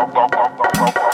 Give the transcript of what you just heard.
Bum, bum, bum, bum, bum.